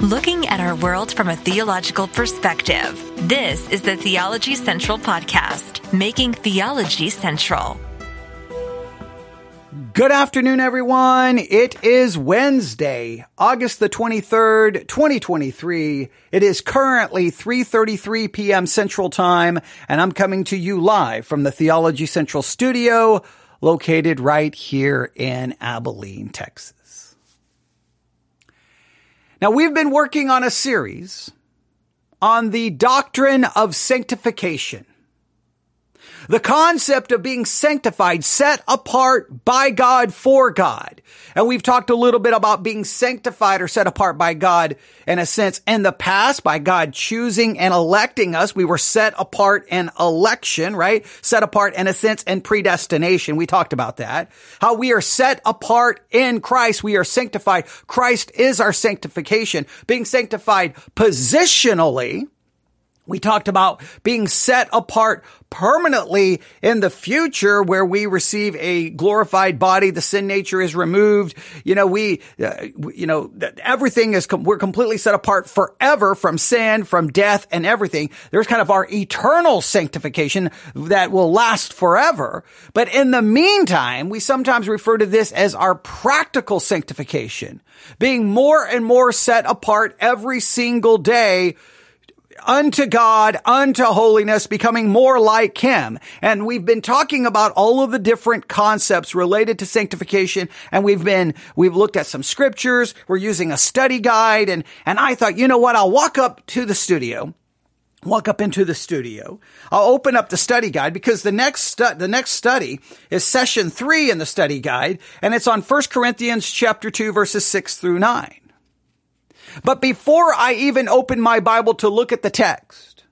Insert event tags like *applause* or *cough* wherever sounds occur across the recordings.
looking at our world from a theological perspective. This is the Theology Central Podcast, making theology central. Good afternoon, everyone. It is Wednesday, August the 23rd, 2023. It is currently 3.33 p.m. Central Time, and I'm coming to you live from the Theology Central studio located right here in Abilene, Texas. Now, we've been working on a series on the doctrine of sanctification. The concept of being sanctified, set apart by God for God. And we've talked a little bit about being sanctified or set apart by God in a sense in the past by God choosing and electing us. We were set apart in election, right? Set apart in a sense in predestination. We talked about that. How we are set apart in Christ. We are sanctified. Christ is our sanctification. Being sanctified positionally we talked about being set apart permanently in the future where we receive a glorified body. The sin nature is removed. You know, we, uh, you know, everything is, com- we're completely set apart forever from sin, from death and everything. There's kind of our eternal sanctification that will last forever. But in the meantime, we sometimes refer to this as our practical sanctification, being more and more set apart every single day unto God, unto holiness, becoming more like Him. And we've been talking about all of the different concepts related to sanctification. And we've been, we've looked at some scriptures. We're using a study guide. And, and I thought, you know what? I'll walk up to the studio walk up into the studio. I'll open up the study guide because the next stu- the next study is session 3 in the study guide and it's on 1 Corinthians chapter 2 verses 6 through 9. But before I even opened my Bible to look at the text,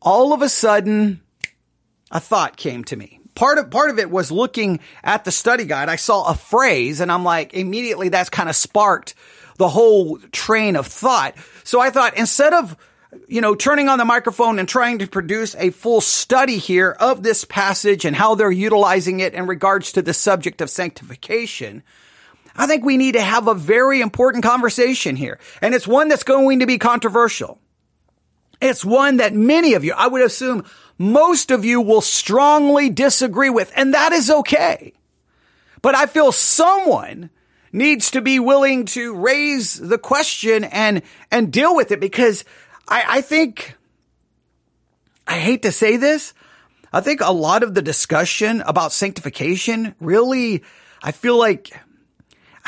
all of a sudden, a thought came to me. Part of, part of it was looking at the study guide. I saw a phrase and I'm like, immediately that's kind of sparked the whole train of thought. So I thought instead of, you know, turning on the microphone and trying to produce a full study here of this passage and how they're utilizing it in regards to the subject of sanctification, I think we need to have a very important conversation here. And it's one that's going to be controversial. It's one that many of you, I would assume most of you will strongly disagree with, and that is okay. But I feel someone needs to be willing to raise the question and, and deal with it because I, I think, I hate to say this, I think a lot of the discussion about sanctification really, I feel like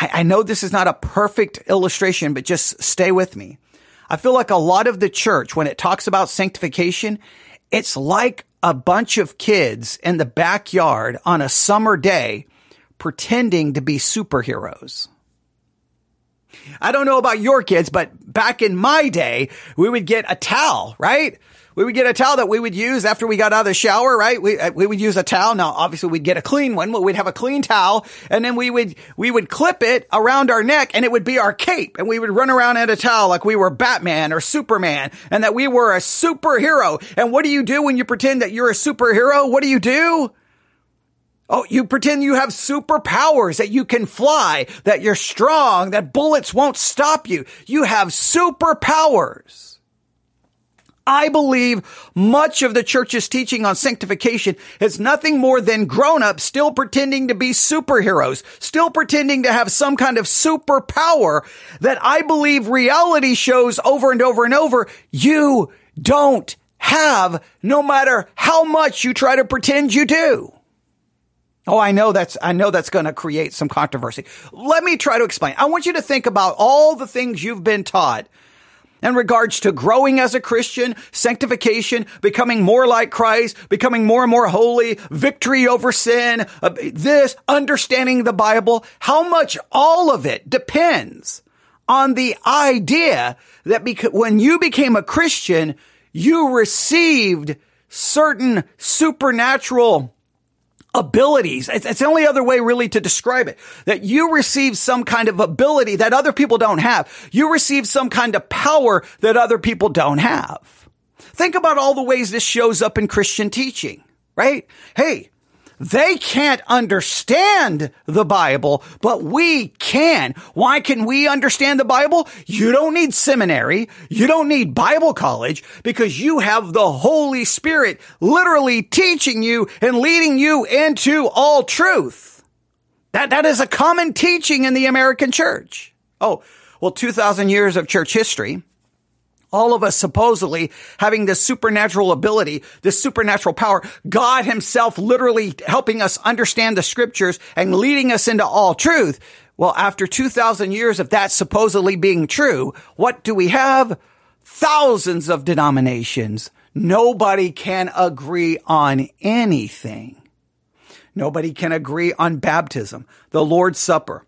I, I know this is not a perfect illustration, but just stay with me. I feel like a lot of the church, when it talks about sanctification, it's like a bunch of kids in the backyard on a summer day pretending to be superheroes. I don't know about your kids, but back in my day, we would get a towel, right? We would get a towel that we would use after we got out of the shower, right? We, uh, we would use a towel. Now, obviously we'd get a clean one, but we'd have a clean towel and then we would, we would clip it around our neck and it would be our cape and we would run around in a towel like we were Batman or Superman and that we were a superhero. And what do you do when you pretend that you're a superhero? What do you do? Oh, you pretend you have superpowers, that you can fly, that you're strong, that bullets won't stop you. You have superpowers. I believe much of the church's teaching on sanctification is nothing more than grown-ups still pretending to be superheroes, still pretending to have some kind of superpower that I believe reality shows over and over and over you don't have no matter how much you try to pretend you do. Oh, I know that's, I know that's going to create some controversy. Let me try to explain. I want you to think about all the things you've been taught in regards to growing as a Christian, sanctification, becoming more like Christ, becoming more and more holy, victory over sin, uh, this, understanding the Bible, how much all of it depends on the idea that when you became a Christian, you received certain supernatural abilities. It's, the only other way really to describe it. That you receive some kind of ability that other people don't have. You receive some kind of power that other people don't have. Think about all the ways this shows up in Christian teaching, right? Hey, They can't understand the Bible, but we can. Why can we understand the Bible? You don't need seminary. You don't need Bible college because you have the Holy Spirit literally teaching you and leading you into all truth. That, that is a common teaching in the American church. Oh, well, 2000 years of church history all of us supposedly having this supernatural ability, this supernatural power, God himself literally helping us understand the scriptures and leading us into all truth. Well, after 2000 years of that supposedly being true, what do we have? Thousands of denominations. Nobody can agree on anything. Nobody can agree on baptism, the Lord's Supper,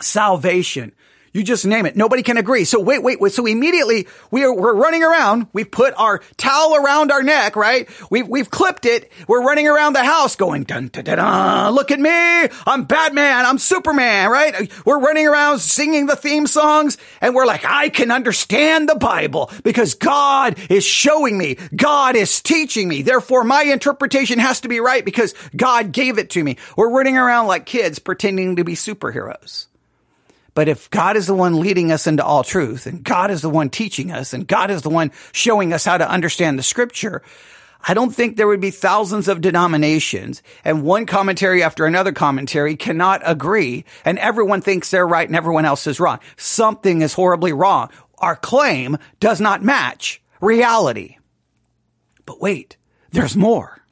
salvation, you just name it. Nobody can agree. So wait, wait, wait. So immediately we are, we're running around. We've put our towel around our neck, right? We've, we've clipped it. We're running around the house going, dun, dun, dun, dun, look at me. I'm Batman. I'm Superman, right? We're running around singing the theme songs and we're like, I can understand the Bible because God is showing me. God is teaching me. Therefore, my interpretation has to be right because God gave it to me. We're running around like kids pretending to be superheroes. But if God is the one leading us into all truth and God is the one teaching us and God is the one showing us how to understand the scripture, I don't think there would be thousands of denominations and one commentary after another commentary cannot agree and everyone thinks they're right and everyone else is wrong. Something is horribly wrong. Our claim does not match reality. But wait, there's more.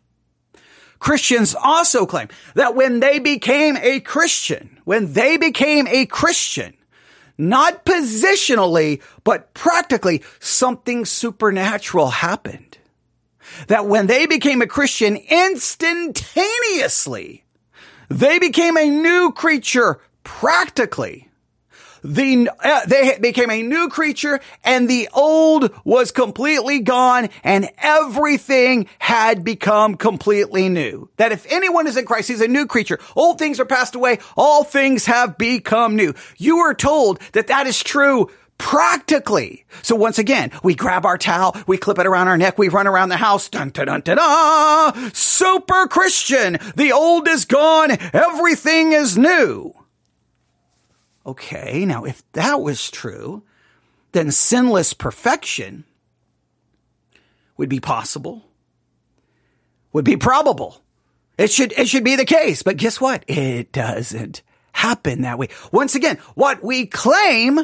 Christians also claim that when they became a Christian, when they became a Christian, not positionally, but practically, something supernatural happened. That when they became a Christian, instantaneously, they became a new creature practically the uh, they became a new creature and the old was completely gone and everything had become completely new. That if anyone is in Christ, he's a new creature. Old things are passed away. All things have become new. You are told that that is true practically. So once again, we grab our towel, we clip it around our neck, we run around the house, dun dun dun dun da, super Christian. The old is gone, everything is new. Okay, now if that was true, then sinless perfection would be possible, would be probable. It should, it should be the case. But guess what? It doesn't happen that way. Once again, what we claim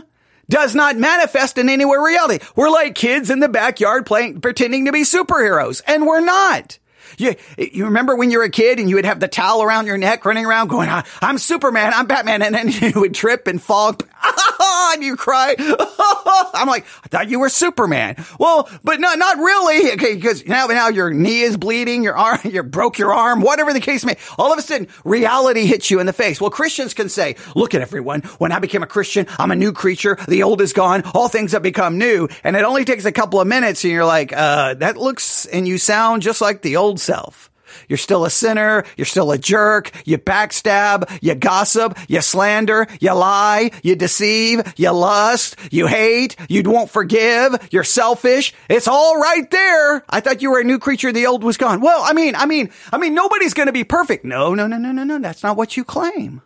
does not manifest in any way reality. We're like kids in the backyard playing, pretending to be superheroes, and we're not. You, you remember when you were a kid and you would have the towel around your neck running around going, I'm Superman, I'm Batman. And then *laughs* you would trip and fall *laughs* and you cry. *laughs* I'm like, I thought you were Superman. Well, but no, not really. Okay. Because now, now your knee is bleeding, your arm, you broke your arm, whatever the case may, all of a sudden reality hits you in the face. Well, Christians can say, look at everyone. When I became a Christian, I'm a new creature. The old is gone. All things have become new. And it only takes a couple of minutes and you're like, uh, that looks and you sound just like the old self. You're still a sinner. You're still a jerk. You backstab. You gossip. You slander. You lie. You deceive. You lust. You hate. You won't forgive. You're selfish. It's all right there. I thought you were a new creature. The old was gone. Well, I mean, I mean, I mean, nobody's going to be perfect. No, no, no, no, no, no. That's not what you claim.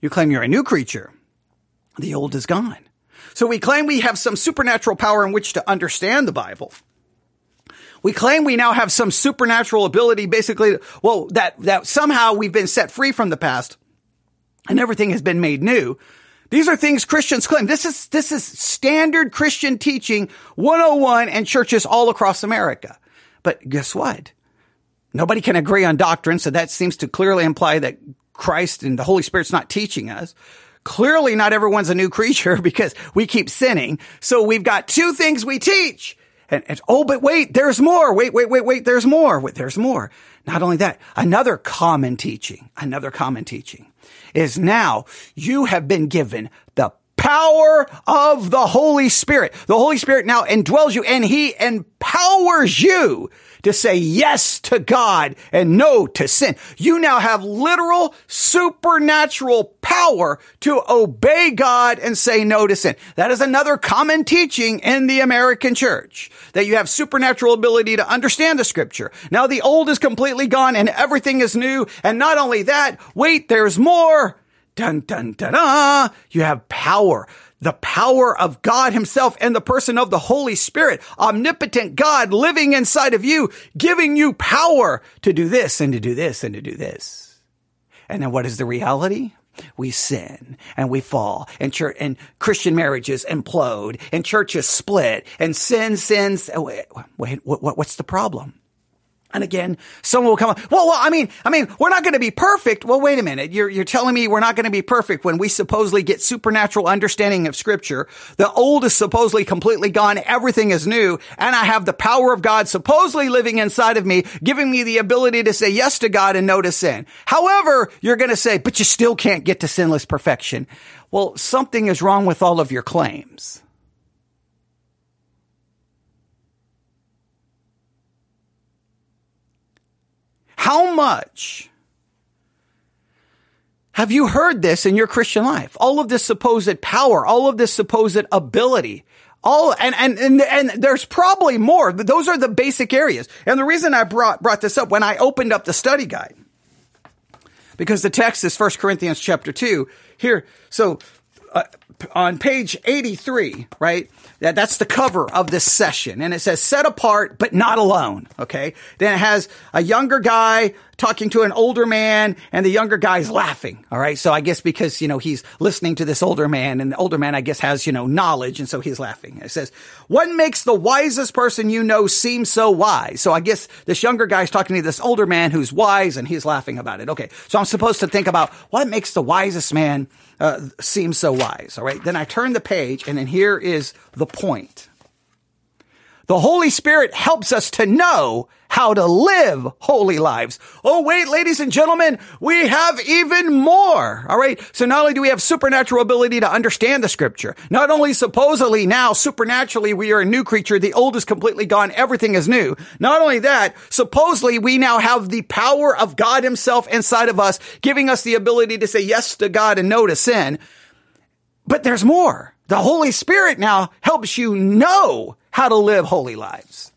You claim you're a new creature. The old is gone. So we claim we have some supernatural power in which to understand the Bible. We claim we now have some supernatural ability, basically, well, that, that somehow we've been set free from the past and everything has been made new. These are things Christians claim. This is, this is standard Christian teaching 101 and churches all across America. But guess what? Nobody can agree on doctrine. So that seems to clearly imply that Christ and the Holy Spirit's not teaching us. Clearly not everyone's a new creature *laughs* because we keep sinning. So we've got two things we teach. And, and, oh, but wait, there's more. Wait, wait, wait, wait, there's more. Wait, there's more. Not only that, another common teaching, another common teaching is now you have been given the power of the Holy Spirit. The Holy Spirit now indwells you and he empowers you to say yes to God and no to sin. You now have literal supernatural power to obey God and say no to sin. That is another common teaching in the American church that you have supernatural ability to understand the scripture. Now the old is completely gone and everything is new. And not only that, wait, there's more. Dun, dun, dun. You have power the power of God himself and the person of the Holy Spirit, omnipotent God living inside of you, giving you power to do this and to do this and to do this. And then what is the reality? We sin and we fall and church and Christian marriages implode and churches split and sin sins. Wait, wait what, what's the problem? And again, someone will come up, well, well, I mean, I mean, we're not going to be perfect. Well, wait a minute. You're, you're telling me we're not going to be perfect when we supposedly get supernatural understanding of scripture. The old is supposedly completely gone. Everything is new. And I have the power of God supposedly living inside of me, giving me the ability to say yes to God and no to sin. However, you're going to say, but you still can't get to sinless perfection. Well, something is wrong with all of your claims. How much have you heard this in your Christian life? All of this supposed power, all of this supposed ability, all, and, and, and, and there's probably more. Those are the basic areas. And the reason I brought, brought this up when I opened up the study guide, because the text is 1 Corinthians chapter 2 here. So, uh, on page 83, right? That, that's the cover of this session. And it says set apart, but not alone. Okay. Then it has a younger guy talking to an older man and the younger guy's laughing. All right. So I guess because, you know, he's listening to this older man and the older man, I guess, has, you know, knowledge. And so he's laughing. It says, what makes the wisest person you know seem so wise? So I guess this younger guy's talking to this older man who's wise and he's laughing about it. Okay. So I'm supposed to think about what makes the wisest man uh, seem so wise. All right. Then I turn the page and then here is the point. The Holy Spirit helps us to know how to live holy lives. Oh, wait, ladies and gentlemen, we have even more. All right. So not only do we have supernatural ability to understand the scripture, not only supposedly now supernaturally we are a new creature. The old is completely gone. Everything is new. Not only that, supposedly we now have the power of God himself inside of us, giving us the ability to say yes to God and no to sin. But there's more. The Holy Spirit now helps you know how to live holy lives.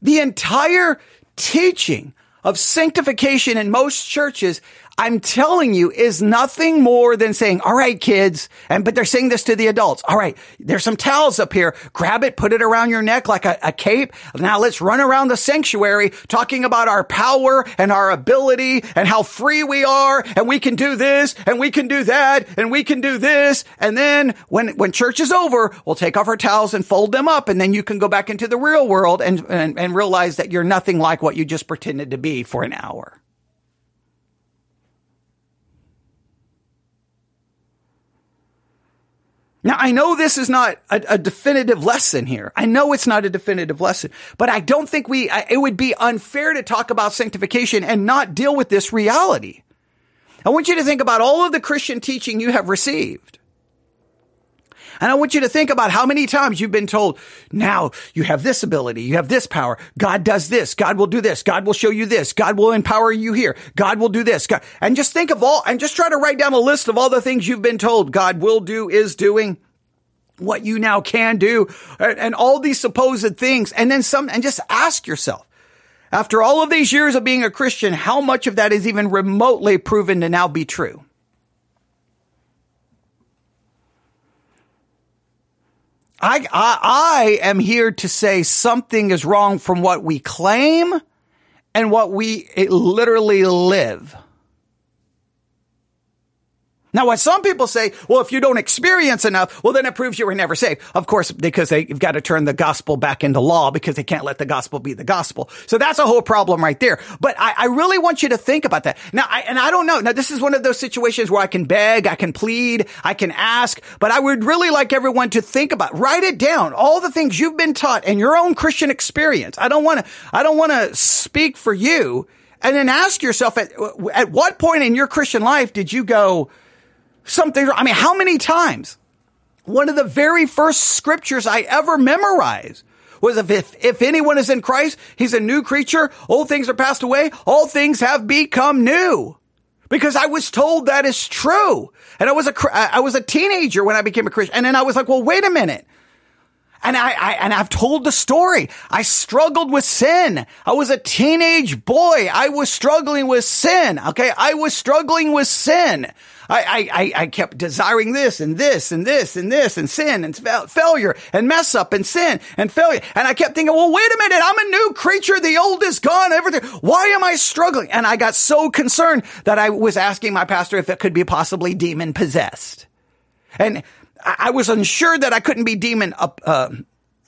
The entire teaching of sanctification in most churches I'm telling you is nothing more than saying, all right, kids. And, but they're saying this to the adults. All right. There's some towels up here. Grab it, put it around your neck like a, a cape. Now let's run around the sanctuary talking about our power and our ability and how free we are. And we can do this and we can do that and we can do this. And then when, when church is over, we'll take off our towels and fold them up. And then you can go back into the real world and, and, and realize that you're nothing like what you just pretended to be for an hour. Now, I know this is not a, a, definitive lesson here. I know it's not a definitive lesson, but I don't think we, it would be unfair to talk about sanctification and not deal with this reality. I want you to think about all of the Christian teaching you have received. And I want you to think about how many times you've been told, now you have this ability, you have this power. God does this. God will do this. God will show you this. God will empower you here. God will do this. God, and just think of all, and just try to write down a list of all the things you've been told God will do, is doing, what you now can do, and all these supposed things. And then some, and just ask yourself, after all of these years of being a Christian, how much of that is even remotely proven to now be true? I, I, I am here to say something is wrong from what we claim and what we literally live. Now, what some people say, well, if you don't experience enough, well, then it proves you were never saved. Of course, because they've got to turn the gospel back into law because they can't let the gospel be the gospel. So that's a whole problem right there. But I, I really want you to think about that. Now, I, and I don't know. Now, this is one of those situations where I can beg, I can plead, I can ask, but I would really like everyone to think about, write it down, all the things you've been taught in your own Christian experience. I don't want to, I don't want to speak for you And then ask yourself at, at what point in your Christian life did you go something? I mean, how many times? One of the very first scriptures I ever memorized was if, if anyone is in Christ, he's a new creature. Old things are passed away. All things have become new. Because I was told that is true. And I was a, I was a teenager when I became a Christian. And then I was like, well, wait a minute. And I, I, and I've told the story. I struggled with sin. I was a teenage boy. I was struggling with sin. Okay. I was struggling with sin. I, I, I kept desiring this and this and this and this and sin and failure and mess up and sin and failure. And I kept thinking, well, wait a minute. I'm a new creature. The old is gone. Everything. Why am I struggling? And I got so concerned that I was asking my pastor if it could be possibly demon possessed. And I was unsure that I couldn't be demon up, uh,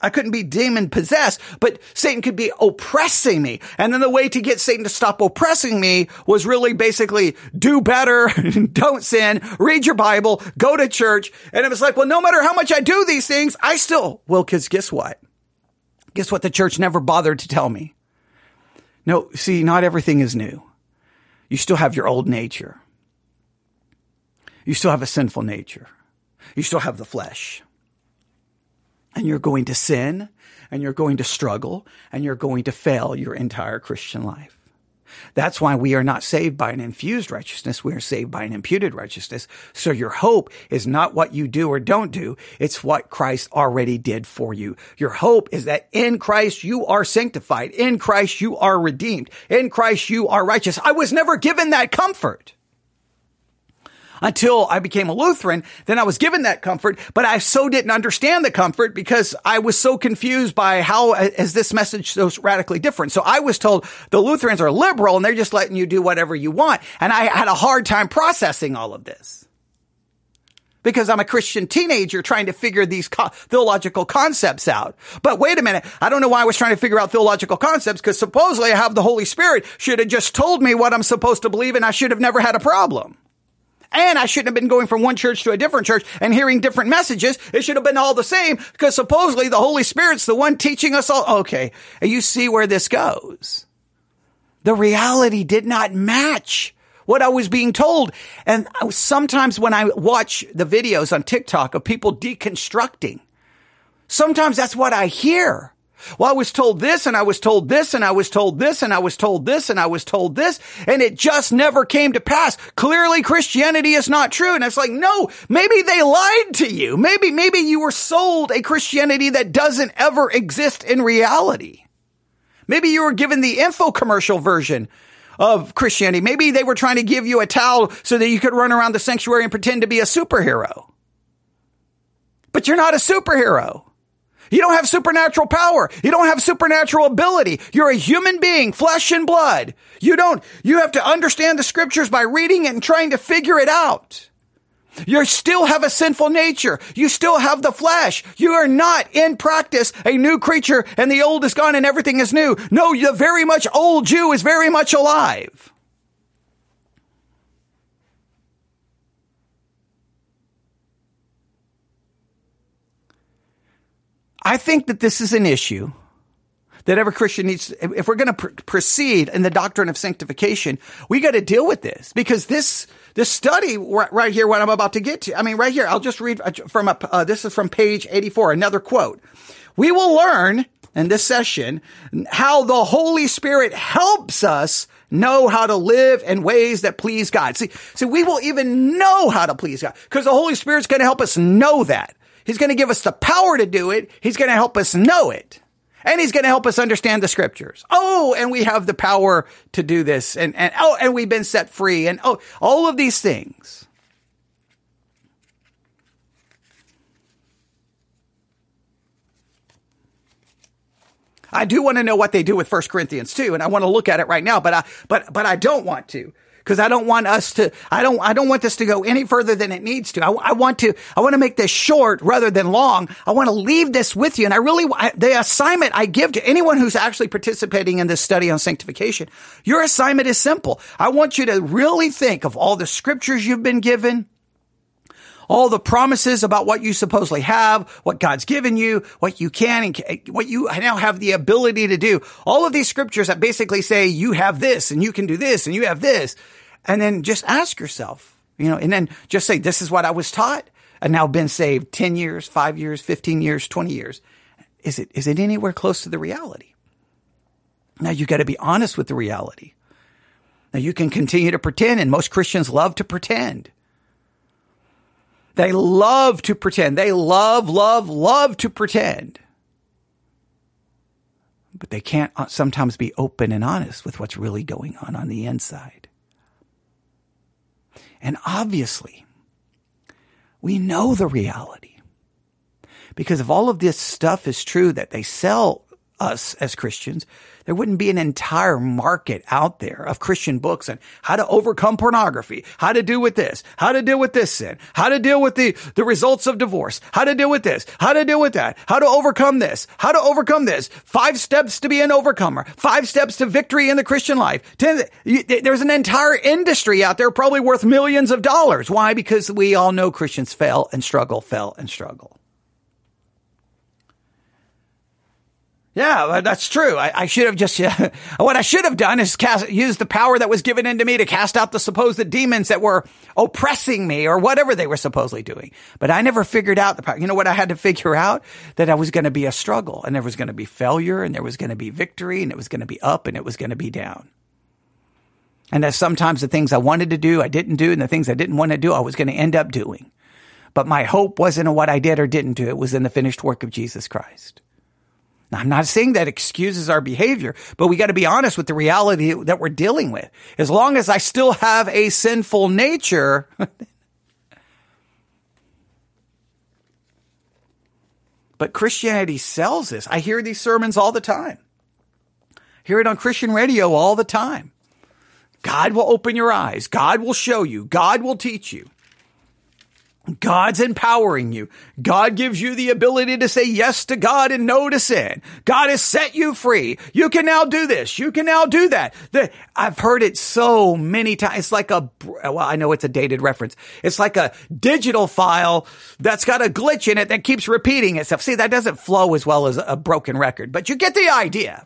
I couldn't be demon possessed, but Satan could be oppressing me. And then the way to get Satan to stop oppressing me was really basically do better, *laughs* don't sin, read your Bible, go to church. And it was like, well, no matter how much I do these things, I still, well, cause guess what? Guess what? The church never bothered to tell me. No, see, not everything is new. You still have your old nature. You still have a sinful nature. You still have the flesh. And you're going to sin and you're going to struggle and you're going to fail your entire Christian life. That's why we are not saved by an infused righteousness. We are saved by an imputed righteousness. So your hope is not what you do or don't do. It's what Christ already did for you. Your hope is that in Christ you are sanctified. In Christ you are redeemed. In Christ you are righteous. I was never given that comfort until I became a Lutheran. Then I was given that comfort, but I so didn't understand the comfort because I was so confused by how is this message so radically different. So I was told the Lutherans are liberal and they're just letting you do whatever you want. And I had a hard time processing all of this because I'm a Christian teenager trying to figure these co- theological concepts out. But wait a minute. I don't know why I was trying to figure out theological concepts because supposedly I have the Holy Spirit should have just told me what I'm supposed to believe and I should have never had a problem. And I shouldn't have been going from one church to a different church and hearing different messages. It should have been all the same because supposedly the Holy Spirit's the one teaching us all. Okay. And You see where this goes. The reality did not match what I was being told. And sometimes when I watch the videos on TikTok of people deconstructing, sometimes that's what I hear. Well, I was told this and I was told this and I was told this and I was told this and I was told this and it just never came to pass. Clearly Christianity is not true. And it's like, no, maybe they lied to you. Maybe, maybe you were sold a Christianity that doesn't ever exist in reality. Maybe you were given the info commercial version of Christianity. Maybe they were trying to give you a towel so that you could run around the sanctuary and pretend to be a superhero. But you're not a superhero. You don't have supernatural power. You don't have supernatural ability. You're a human being, flesh and blood. You don't, you have to understand the scriptures by reading it and trying to figure it out. You still have a sinful nature. You still have the flesh. You are not in practice a new creature and the old is gone and everything is new. No, the very much old Jew is very much alive. I think that this is an issue that every Christian needs. If we're going to pr- proceed in the doctrine of sanctification, we got to deal with this because this this study right, right, here, what I'm about to get to. I mean, right here, I'll just read uh, from a. Uh, this is from page 84. Another quote. We will learn in this session how the Holy Spirit helps us know how to live in ways that please God. See, see, we will even know how to please God because the Holy Spirit's going to help us know that. He's going to give us the power to do it. He's going to help us know it. And he's going to help us understand the scriptures. Oh, and we have the power to do this. And, and, oh, and we've been set free. And oh, all of these things. I do want to know what they do with 1 Corinthians 2, and I want to look at it right now, but I, but, but I don't want to because I don't want us to, I don't, I don't want this to go any further than it needs to. I, I want to, I want to make this short rather than long. I want to leave this with you. And I really, I, the assignment I give to anyone who's actually participating in this study on sanctification, your assignment is simple. I want you to really think of all the scriptures you've been given, all the promises about what you supposedly have, what God's given you, what you can and what you now have the ability to do. All of these scriptures that basically say you have this and you can do this and you have this. And then just ask yourself, you know, and then just say, this is what I was taught and now been saved 10 years, five years, 15 years, 20 years. Is it, is it anywhere close to the reality? Now you got to be honest with the reality. Now you can continue to pretend and most Christians love to pretend. They love to pretend. They love, love, love to pretend. But they can't uh, sometimes be open and honest with what's really going on on the inside. And obviously, we know the reality. Because if all of this stuff is true that they sell us as Christians, there wouldn't be an entire market out there of Christian books on how to overcome pornography, how to deal with this, how to deal with this sin, how to deal with the, the results of divorce, how to deal with this, how to deal with that, how to overcome this, how to overcome this, five steps to be an overcomer, five steps to victory in the Christian life. Ten, there's an entire industry out there probably worth millions of dollars. Why? Because we all know Christians fail and struggle, fail and struggle. Yeah, that's true. I, I should have just, *laughs* what I should have done is cast, use the power that was given into me to cast out the supposed demons that were oppressing me or whatever they were supposedly doing. But I never figured out the power. You know what I had to figure out? That I was going to be a struggle and there was going to be failure and there was going to be victory and it was going to be up and it was going to be down. And that sometimes the things I wanted to do, I didn't do and the things I didn't want to do, I was going to end up doing. But my hope wasn't in what I did or didn't do. It was in the finished work of Jesus Christ. Now, I'm not saying that excuses our behavior, but we got to be honest with the reality that we're dealing with. As long as I still have a sinful nature, *laughs* but Christianity sells this. I hear these sermons all the time. Hear it on Christian radio all the time. God will open your eyes. God will show you. God will teach you. God's empowering you. God gives you the ability to say yes to God and no to sin. God has set you free. You can now do this. You can now do that. The, I've heard it so many times. It's like a, well, I know it's a dated reference. It's like a digital file that's got a glitch in it that keeps repeating itself. See, that doesn't flow as well as a broken record, but you get the idea.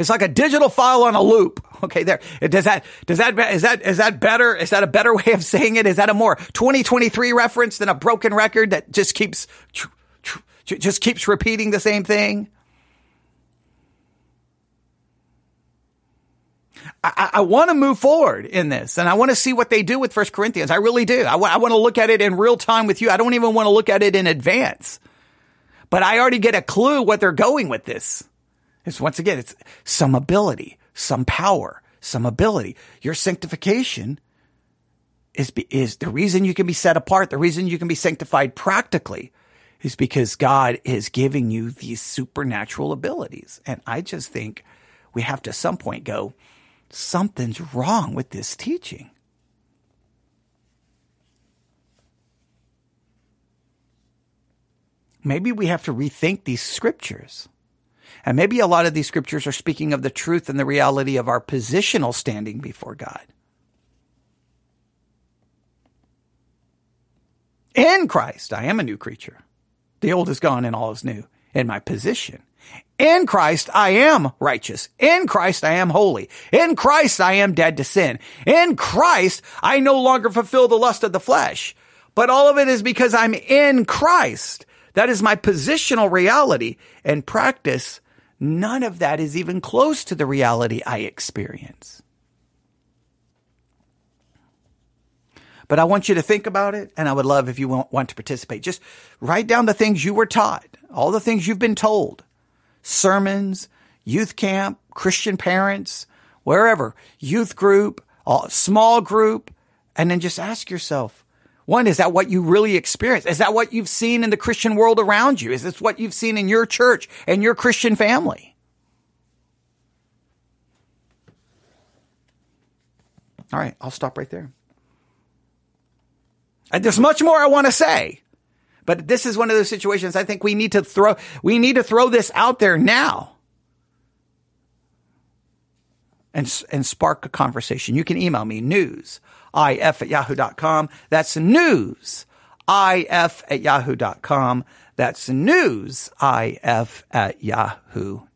It's like a digital file on a loop. *laughs* Okay, there. Does that, does that, is that, is that better? Is that a better *laughs* way of saying it? Is that a more 2023 reference than a broken record that just keeps, just keeps repeating the same thing? I, I want to move forward in this and I want to see what they do with First Corinthians. I really do. I, w- I want to look at it in real time with you. I don't even want to look at it in advance, but I already get a clue what they're going with this. It's once again, it's some ability, some power, some ability. Your sanctification is, is the reason you can be set apart. The reason you can be sanctified practically is because God is giving you these supernatural abilities. And I just think we have to some point go, something's wrong with this teaching. Maybe we have to rethink these scriptures. And maybe a lot of these scriptures are speaking of the truth and the reality of our positional standing before God. In Christ, I am a new creature. The old is gone and all is new in my position. In Christ, I am righteous. In Christ, I am holy. In Christ, I am dead to sin. In Christ, I no longer fulfill the lust of the flesh. But all of it is because I'm in Christ. That is my positional reality and practice None of that is even close to the reality I experience. But I want you to think about it, and I would love if you want to participate. Just write down the things you were taught, all the things you've been told sermons, youth camp, Christian parents, wherever, youth group, small group, and then just ask yourself, one, is that what you really experience? Is that what you've seen in the Christian world around you? Is this what you've seen in your church and your Christian family? All right, I'll stop right there. And there's much more I want to say, but this is one of those situations I think we need to throw, we need to throw this out there now. and, and spark a conversation. You can email me news if at yahoo.com. That's news if at yahoo.com. That's news if at yahoo.com.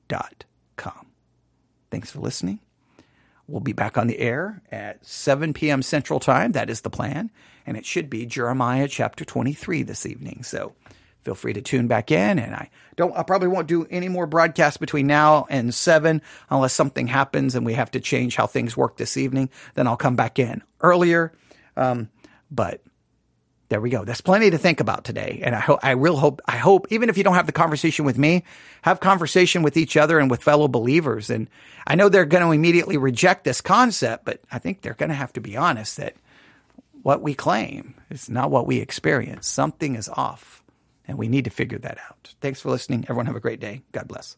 Thanks for listening. We'll be back on the air at 7 p.m. Central Time. That is the plan. And it should be Jeremiah chapter 23 this evening. So feel free to tune back in. And I don't, I probably won't do any more broadcasts between now and 7 unless something happens and we have to change how things work this evening. Then I'll come back in earlier. Um, but there we go. That's plenty to think about today. And I hope, I real hope, I hope, even if you don't have the conversation with me, have conversation with each other and with fellow believers. And I know they're going to immediately reject this concept, but I think they're going to have to be honest that what we claim is not what we experience. Something is off and we need to figure that out. Thanks for listening. Everyone have a great day. God bless.